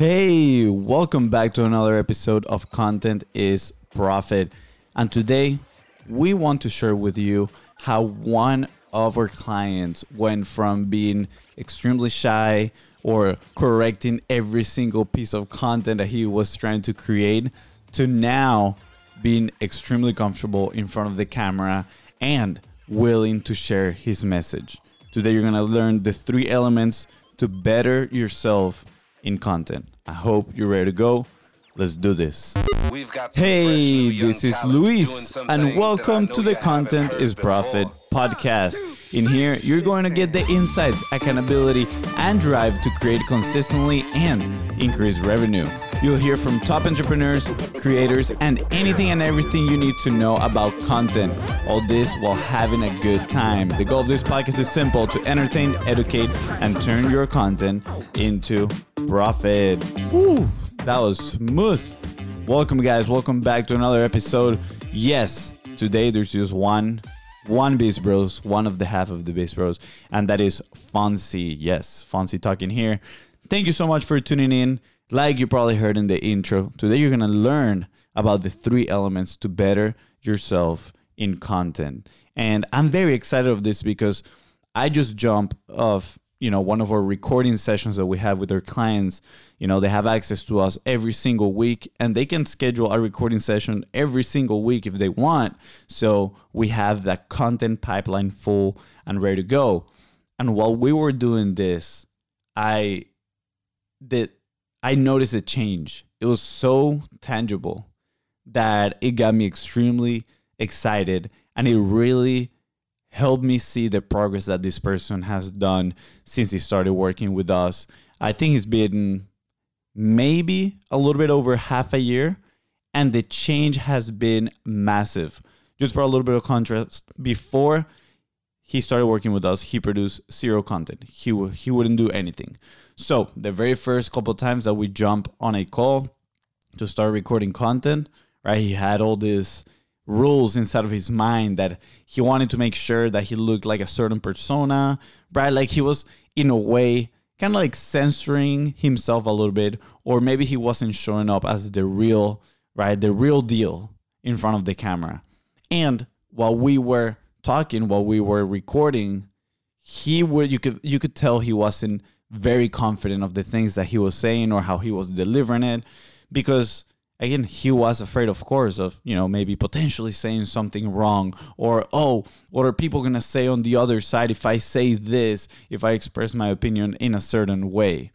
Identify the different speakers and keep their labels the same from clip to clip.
Speaker 1: Hey, welcome back to another episode of Content is Profit. And today we want to share with you how one of our clients went from being extremely shy or correcting every single piece of content that he was trying to create to now being extremely comfortable in front of the camera and willing to share his message. Today, you're gonna learn the three elements to better yourself in content. I hope you're ready to go. Let's do this. Hey, this is Luis, and welcome to the Content is Profit podcast. In here, you're going to get the insights, accountability, and drive to create consistently and increase revenue. You'll hear from top entrepreneurs, creators, and anything and everything you need to know about content. All this while having a good time. The goal of this podcast is simple to entertain, educate, and turn your content into profit. Woo, that was smooth. Welcome, guys. Welcome back to another episode. Yes, today there's just one one Biz Bros, one of the half of the Biz Bros, and that is Fonzie. Yes, Fonzie talking here. Thank you so much for tuning in. Like you probably heard in the intro, today you're gonna learn about the three elements to better yourself in content. And I'm very excited of this because I just jump off you know one of our recording sessions that we have with our clients you know they have access to us every single week and they can schedule a recording session every single week if they want. So we have that content pipeline full and ready to go. And while we were doing this i did i noticed a change. It was so tangible that it got me extremely excited and it really helped me see the progress that this person has done since he started working with us. I think it's been maybe a little bit over half a year, and the change has been massive. Just for a little bit of contrast, before he started working with us, he produced zero content. He w- he wouldn't do anything. So the very first couple times that we jump on a call to start recording content, right? He had all this rules inside of his mind that he wanted to make sure that he looked like a certain persona, right? Like he was in a way kind of like censoring himself a little bit, or maybe he wasn't showing up as the real, right? The real deal in front of the camera. And while we were talking, while we were recording, he would you could you could tell he wasn't very confident of the things that he was saying or how he was delivering it because again he was afraid of course of you know maybe potentially saying something wrong or oh what are people going to say on the other side if i say this if i express my opinion in a certain way?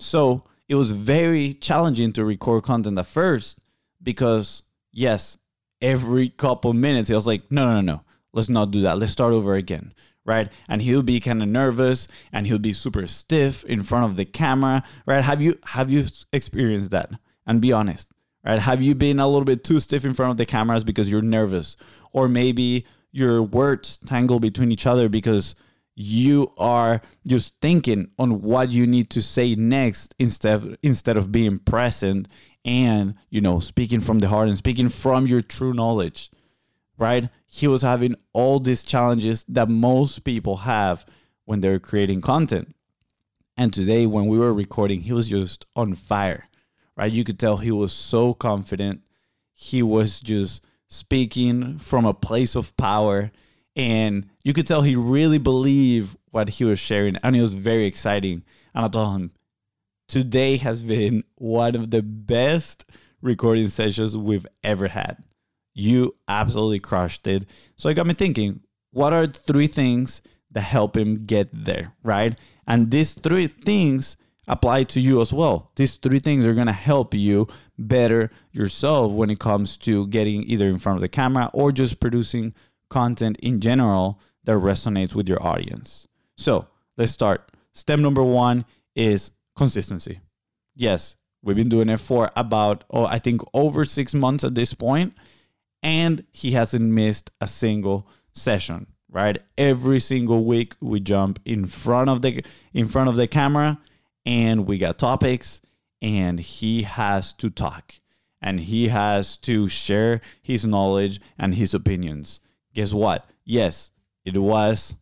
Speaker 1: So it was very challenging to record content at first because yes every couple minutes he was like no no no let's not do that. Let's start over again right? And he'll be kind of nervous and he'll be super stiff in front of the camera right? Have you have you experienced that? And be honest right? Have you been a little bit too stiff in front of the cameras because you're nervous? Or maybe your words tangle between each other because you are just thinking on what you need to say next instead of, instead of being present and you know speaking from the heart and speaking from your true knowledge right he was having all these challenges that most people have when they're creating content and today when we were recording he was just on fire right? You could tell he was so confident. He was just speaking from a place of power. And you could tell he really believed what he was sharing. And it was very exciting. And I told him, today has been one of the best recording sessions we've ever had. You absolutely crushed it. So it got me thinking, what are three things that help him get there, right? And these three things apply to you as well. These three things are going to help you better yourself when it comes to getting either in front of the camera or just producing content in general that resonates with your audience. So let's start. Step number one is consistency. Yes, we've been doing it for about, oh, I think over six months at this point, and he hasn't missed a single session right every single week we jump in front of the in front of the camera and we got topics and he has to talk and he has to share his knowledge and his opinions. Guess what? Yes, it was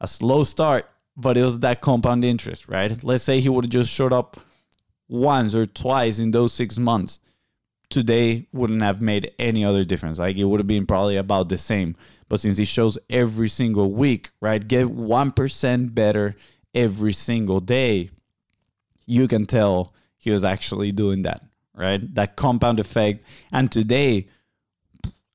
Speaker 1: a slow start, but it was that compound interest, right? Let's say he would have just showed up once or twice in those six months, today wouldn't have made any other difference. Like it would have been probably about the same. But since he shows every single week, right, get 1% better every single day, you can tell he was actually doing that, right? That compound effect. And today,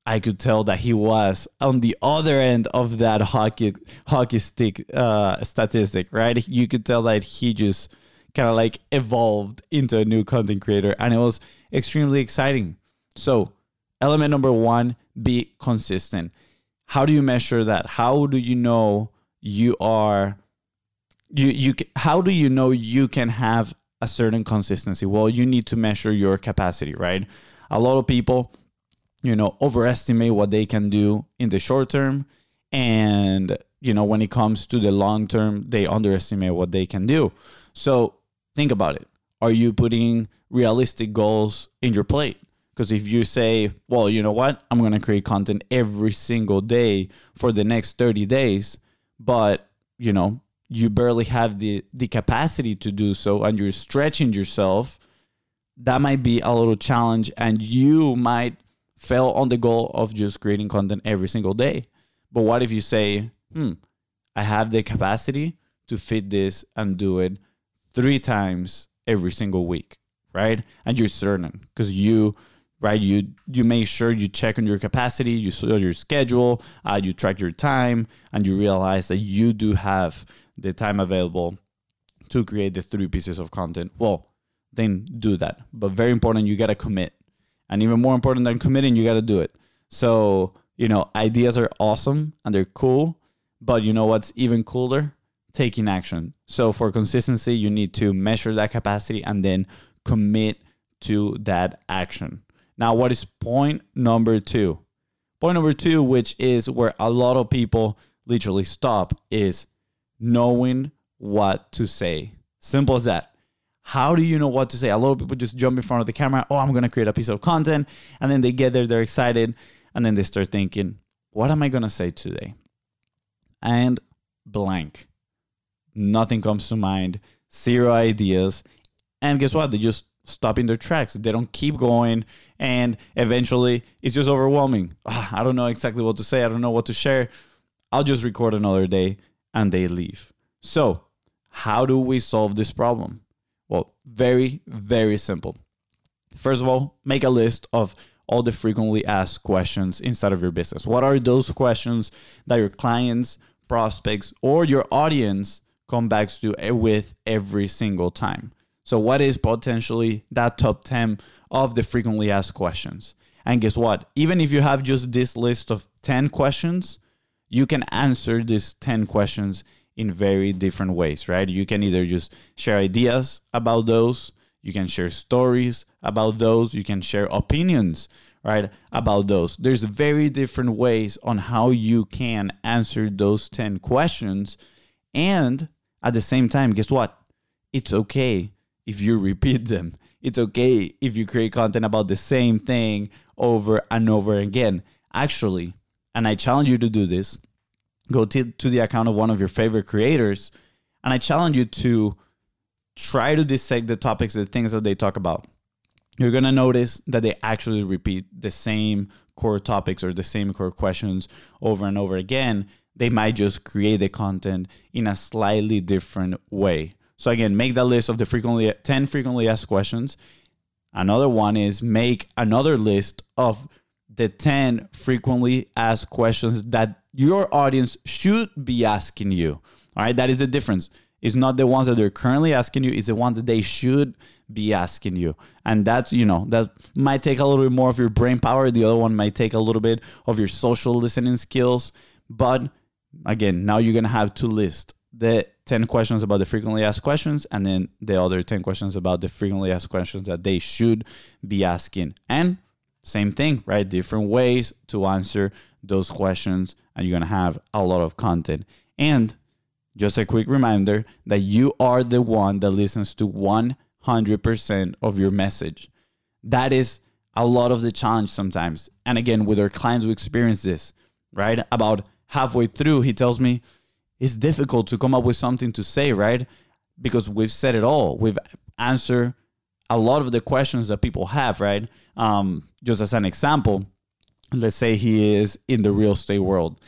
Speaker 1: I could tell that he was on the other end of that hockey hockey stick uh, statistic, right? You could tell that he just kind of like evolved into a new content creator, and it was extremely exciting. So, element number one: be consistent. How do you measure that? How do you know you are you you how do you know you can have a certain consistency? Well, you need to measure your capacity, right? A lot of people you know, overestimate what they can do in the short term. And, you know, when it comes to the long term, they underestimate what they can do. So think about it. Are you putting realistic goals in your plate? Because if you say, well, you know what, I'm going to create content every single day for the next 30 days, but, you know, you barely have the, the capacity to do so and you're stretching yourself, that might be a little challenge and you might fail on the goal of just creating content every single day. But what if you say, hmm, I have the capacity to fit this and do it three times every single week, right? And you're certain because you, right, you you make sure you check on your capacity, you saw your schedule, uh, you track your time, and you realize that you do have the time available to create the three pieces of content. Well, then do that. But very important, you gotta commit and even more important than committing, you got to do it. So, you know, ideas are awesome and they're cool, but you know what's even cooler? Taking action. So, for consistency, you need to measure that capacity and then commit to that action. Now, what is point number two? Point number two, which is where a lot of people literally stop, is knowing what to say. Simple as that. How do you know what to say? A lot of people just jump in front of the camera. Oh, I'm going to create a piece of content. And then they get there, they're excited. And then they start thinking, what am I going to say today? And blank. Nothing comes to mind, zero ideas. And guess what? They just stop in their tracks. They don't keep going. And eventually it's just overwhelming. Oh, I don't know exactly what to say. I don't know what to share. I'll just record another day and they leave. So, how do we solve this problem? Well, very, very simple. First of all, make a list of all the frequently asked questions inside of your business. What are those questions that your clients, prospects, or your audience come back to with every single time? So, what is potentially that top 10 of the frequently asked questions? And guess what? Even if you have just this list of 10 questions, you can answer these 10 questions in very different ways, right? You can either just share ideas about those, you can share stories about those, you can share opinions, right, about those. There's very different ways on how you can answer those 10 questions. And at the same time, guess what? It's okay if you repeat them. It's okay if you create content about the same thing over and over again. Actually, and I challenge you to do this go to, to the account of one of your favorite creators and I challenge you to try to dissect the topics, the things that they talk about. You're gonna notice that they actually repeat the same core topics or the same core questions over and over again. They might just create the content in a slightly different way. So again, make that list of the frequently 10 frequently asked questions. Another one is make another list of the 10 frequently asked questions that your audience should be asking you. All right, that is the difference. It's not the ones that they're currently asking you, it's the ones that they should be asking you. And that's, you know, that might take a little bit more of your brain power. The other one might take a little bit of your social listening skills. But again, now you're going to have to list the 10 questions about the frequently asked questions and then the other 10 questions about the frequently asked questions that they should be asking. And same thing, right? Different ways to answer those questions, and you're gonna have a lot of content. And just a quick reminder that you are the one that listens to 100% of your message. That is a lot of the challenge sometimes. And again, with our clients, we experience this, right? About halfway through, he tells me it's difficult to come up with something to say, right? Because we've said it all. We've answered a lot of the questions that people have, right? Um, just as an example, let's say he is in the real estate world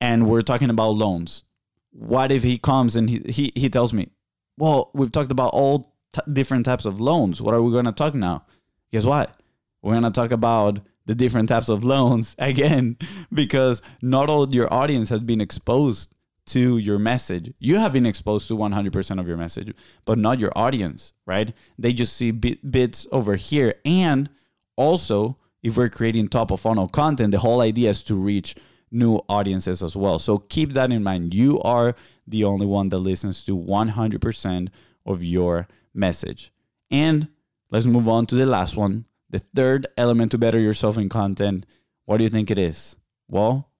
Speaker 1: and we're talking about loans. What if he comes and he, he, he tells me, well, we've talked about all t- different types of loans. What are we going to talk now? Guess what? We're going to talk about the different types of loans again, because not all your audience has been exposed to your message. You have been exposed to 100% of your message, but not your audience, right? They just see bit, bits over here. And also, if we're creating top of funnel content, the whole idea is to reach new audiences as well. So keep that in mind. You are the only one that listens to 100% of your message. And let's move on to the last one. The third element to better yourself in content. What do you think it is? Well,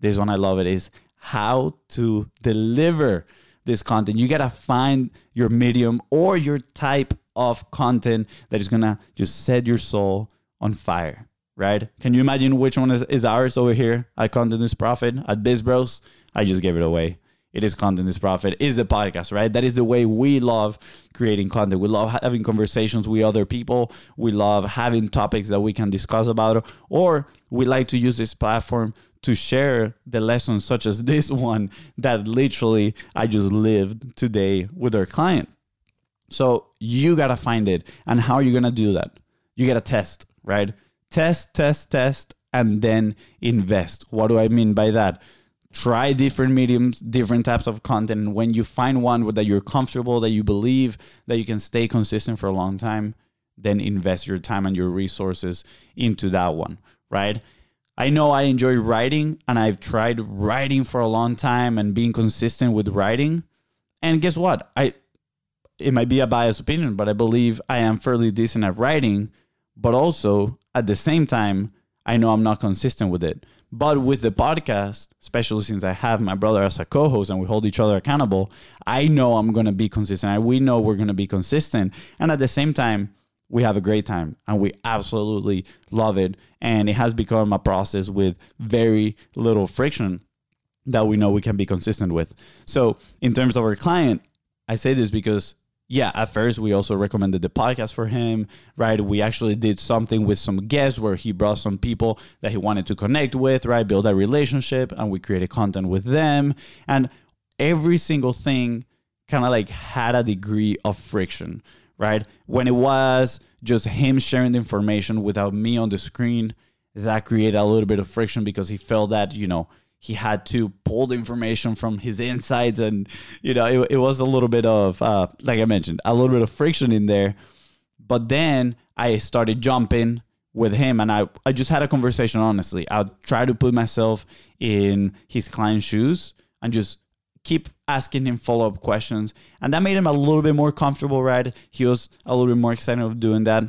Speaker 1: this one I love it is how to deliver this content. You got to find your medium or your type of content that is to just set your soul on fire, right? Can you imagine which one is, is ours over here at Content is Profit at Biz Bros? I just gave it away. It is Content is Profit, is the podcast, right? That is the way we love creating content. We love having conversations with other people. We love having topics that we can discuss about, or we like to use this platform to share the lessons such as this one that literally I just lived today with our client. So you got to find it. And how are you going to do that? You got to test, right? Test, test, test, and then invest. What do I mean by that? Try different mediums, different types of content. And when you find one that you're comfortable, that you believe that you can stay consistent for a long time, then invest your time and your resources into that one, right? I know I enjoy writing and I've tried writing for a long time and being consistent with writing. And guess what? I it might be a biased opinion, but I believe I am fairly decent at writing, but also at the same time, I know I'm not consistent with it. But with the podcast, especially since I have my brother as a co-host and we hold each other accountable, I know I'm going to be consistent. We know we're going to be consistent. And at the same time, we have a great time and we absolutely love it. And it has become a process with very little friction that we know we can be consistent with. So, in terms of our client, I say this because, yeah, at first we also recommended the podcast for him, right? We actually did something with some guests where he brought some people that he wanted to connect with, right? Build a relationship and we created content with them. And every single thing kind of like had a degree of friction right? When it was just him sharing the information without me on the screen, that created a little bit of friction because he felt that, you know, he had to pull the information from his insides and, you know, it, it was a little bit of, uh, like I mentioned, a little bit of friction in there. But then I started jumping with him and I, I just had a conversation honestly. I try to put myself in his client's shoes and just keep asking him follow up questions. And that made him a little bit more comfortable, right? He was a little bit more excited of doing that.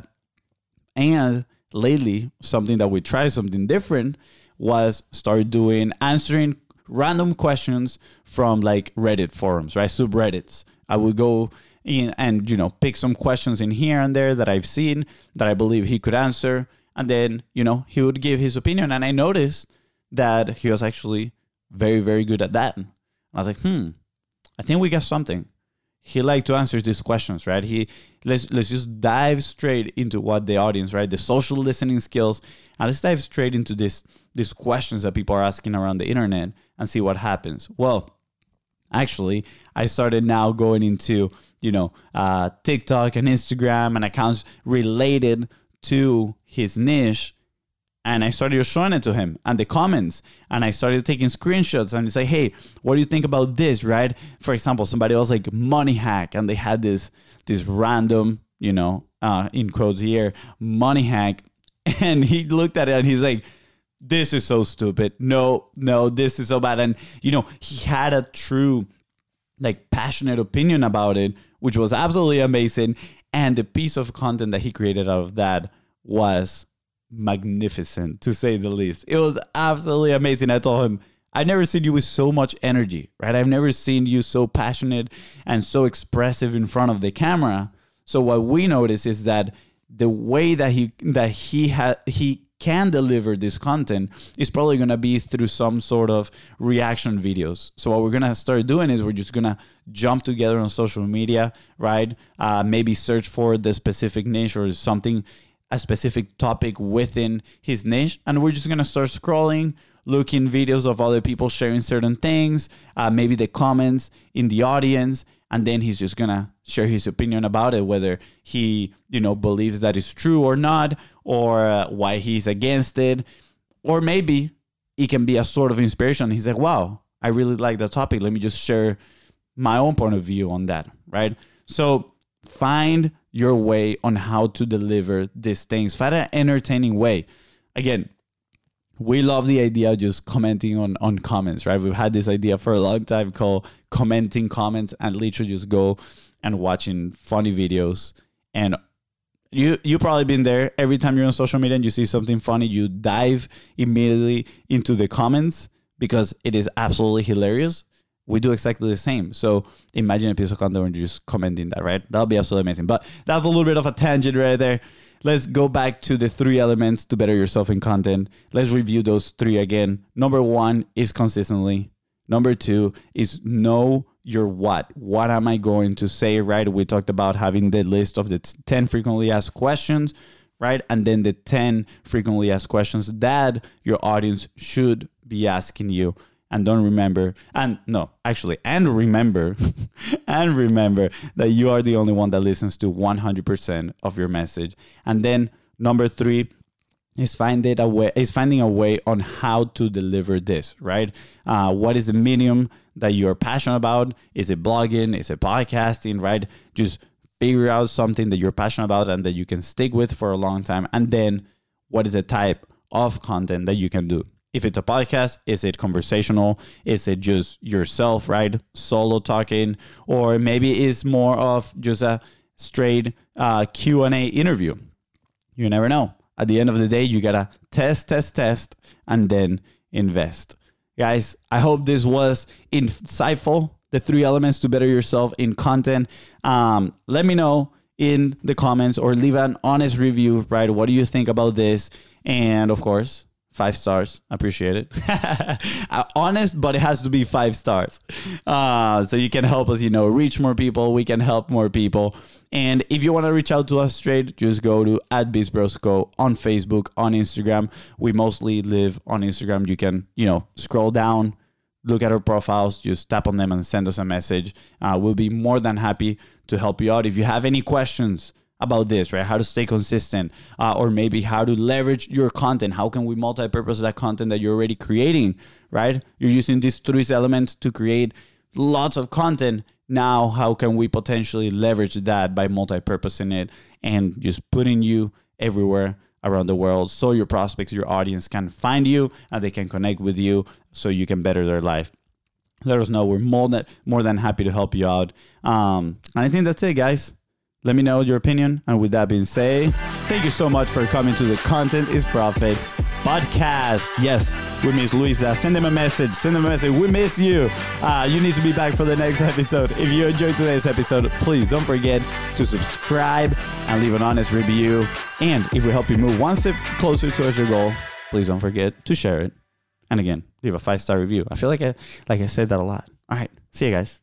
Speaker 1: And lately, something that we tried, something different, was start doing answering random questions from like Reddit forums, right? Subreddits. I would go in and, you know, pick some questions in here and there that I've seen that I believe he could answer. And then, you know, he would give his opinion. And I noticed that he was actually very, very good at that. I was like, hmm, I think we got something. He liked to answer these questions, right? He let's let's just dive straight into what the audience, right? The social listening skills, and let's dive straight into this these questions that people are asking around the internet and see what happens. Well, actually, I started now going into you know uh, TikTok and Instagram and accounts related to his niche and I started showing it to him and the comments and I started taking screenshots and say, hey, what do you think about this? Right? For example, somebody was like money hack and they had this this random, you know, uh, in quotes here, money hack. And he looked at it and he's like, this is so stupid. No, no, this is so bad. And you know, he had a true like passionate opinion about it, which was absolutely amazing. And the piece of content that he created out of that was magnificent to say the least. It was absolutely amazing. I told him, I've never seen you with so much energy, right? I've never seen you so passionate and so expressive in front of the camera. So what we notice is that the way that he that he had he can deliver this content is probably going to be through some sort of reaction videos. So what we're going to start doing is we're just going to jump together on social media, right? Uh, maybe search for the specific niche or something, a specific topic within his niche, and we're just going to start scrolling, looking videos of other people sharing certain things, uh, maybe the comments in the audience, and then he's just gonna share his opinion about it whether he you know believes that is true or not or uh, why he's against it. Or maybe it can be a sort of inspiration. He's like wow i really like that topic. Let me just share my own point of view on that right? So find your way on how to deliver these things. Find an entertaining way. Again we love the idea of just commenting on on comments right? We've had this idea for a long time called commenting comments and literally just go and watching funny videos. And you you probably been there. Every time you're on social media and you see something funny you dive immediately into the comments because it is absolutely hilarious we do exactly the same so imagine a piece of content you're just commenting that right that'll be absolutely amazing but that's a little bit of a tangent right there let's go back to the three elements to better yourself in content. Let's review those three again. Number one is consistently. Number two is know your what. What am I going to say, right? We talked about having the list of the 10 frequently asked questions, right? And then the 10 frequently asked questions that your audience should be asking you and don't remember and no actually and remember and remember that you are the only one that listens to 100% of your message. And then number three is finding a way is finding a way on how to deliver this right? Uh, what is the medium that you're passionate about? Is it blogging? Is it podcasting right? Just figure out something that you're passionate about and that you can stick with for a long time. And then what is the type of content that you can do if it's a podcast is it conversational? Is it just yourself right? Solo talking? Or maybe it's more of just a straight uh, q&a interview. You never know. At the end of the day you gotta test test test and then invest. Guys i hope this was insightful the three elements to better yourself in content. Um, let me know in the comments or leave an honest review right? What do you think about this? And of course five stars. I appreciate it. Uh, honest, but it has to be five stars. Uh, so you can help us, you know, reach more people. We can help more people. And if you want to reach out to us straight, just go to at on Facebook, on Instagram. We mostly live on Instagram. You can, you know, scroll down, look at our profiles, just tap on them and send us a message. Uh, we'll be more than happy to help you out. If you have any questions, about this, right? How to stay consistent, uh, or maybe how to leverage your content. How can we multi-purpose that content that you're already creating, right? You're using these three elements to create lots of content. Now, how can we potentially leverage that by multi-purposing it and just putting you everywhere around the world so your prospects, your audience can find you and they can connect with you so you can better their life let us know. We're more than more than happy to help you out. Um, and I think that's it, guys. Let me know your opinion. And with that being said, thank you so much for coming to the Content is Profit podcast. Yes, we miss Luisa. Send them a message. Send them a message. We miss you. Uh, you need to be back for the next episode. If you enjoyed today's episode, please don't forget to subscribe and leave an honest review. And if we help you move one step closer towards your goal, please don't forget to share it. And again, leave a five star review. I feel like I like I said that a lot. All right, see you guys.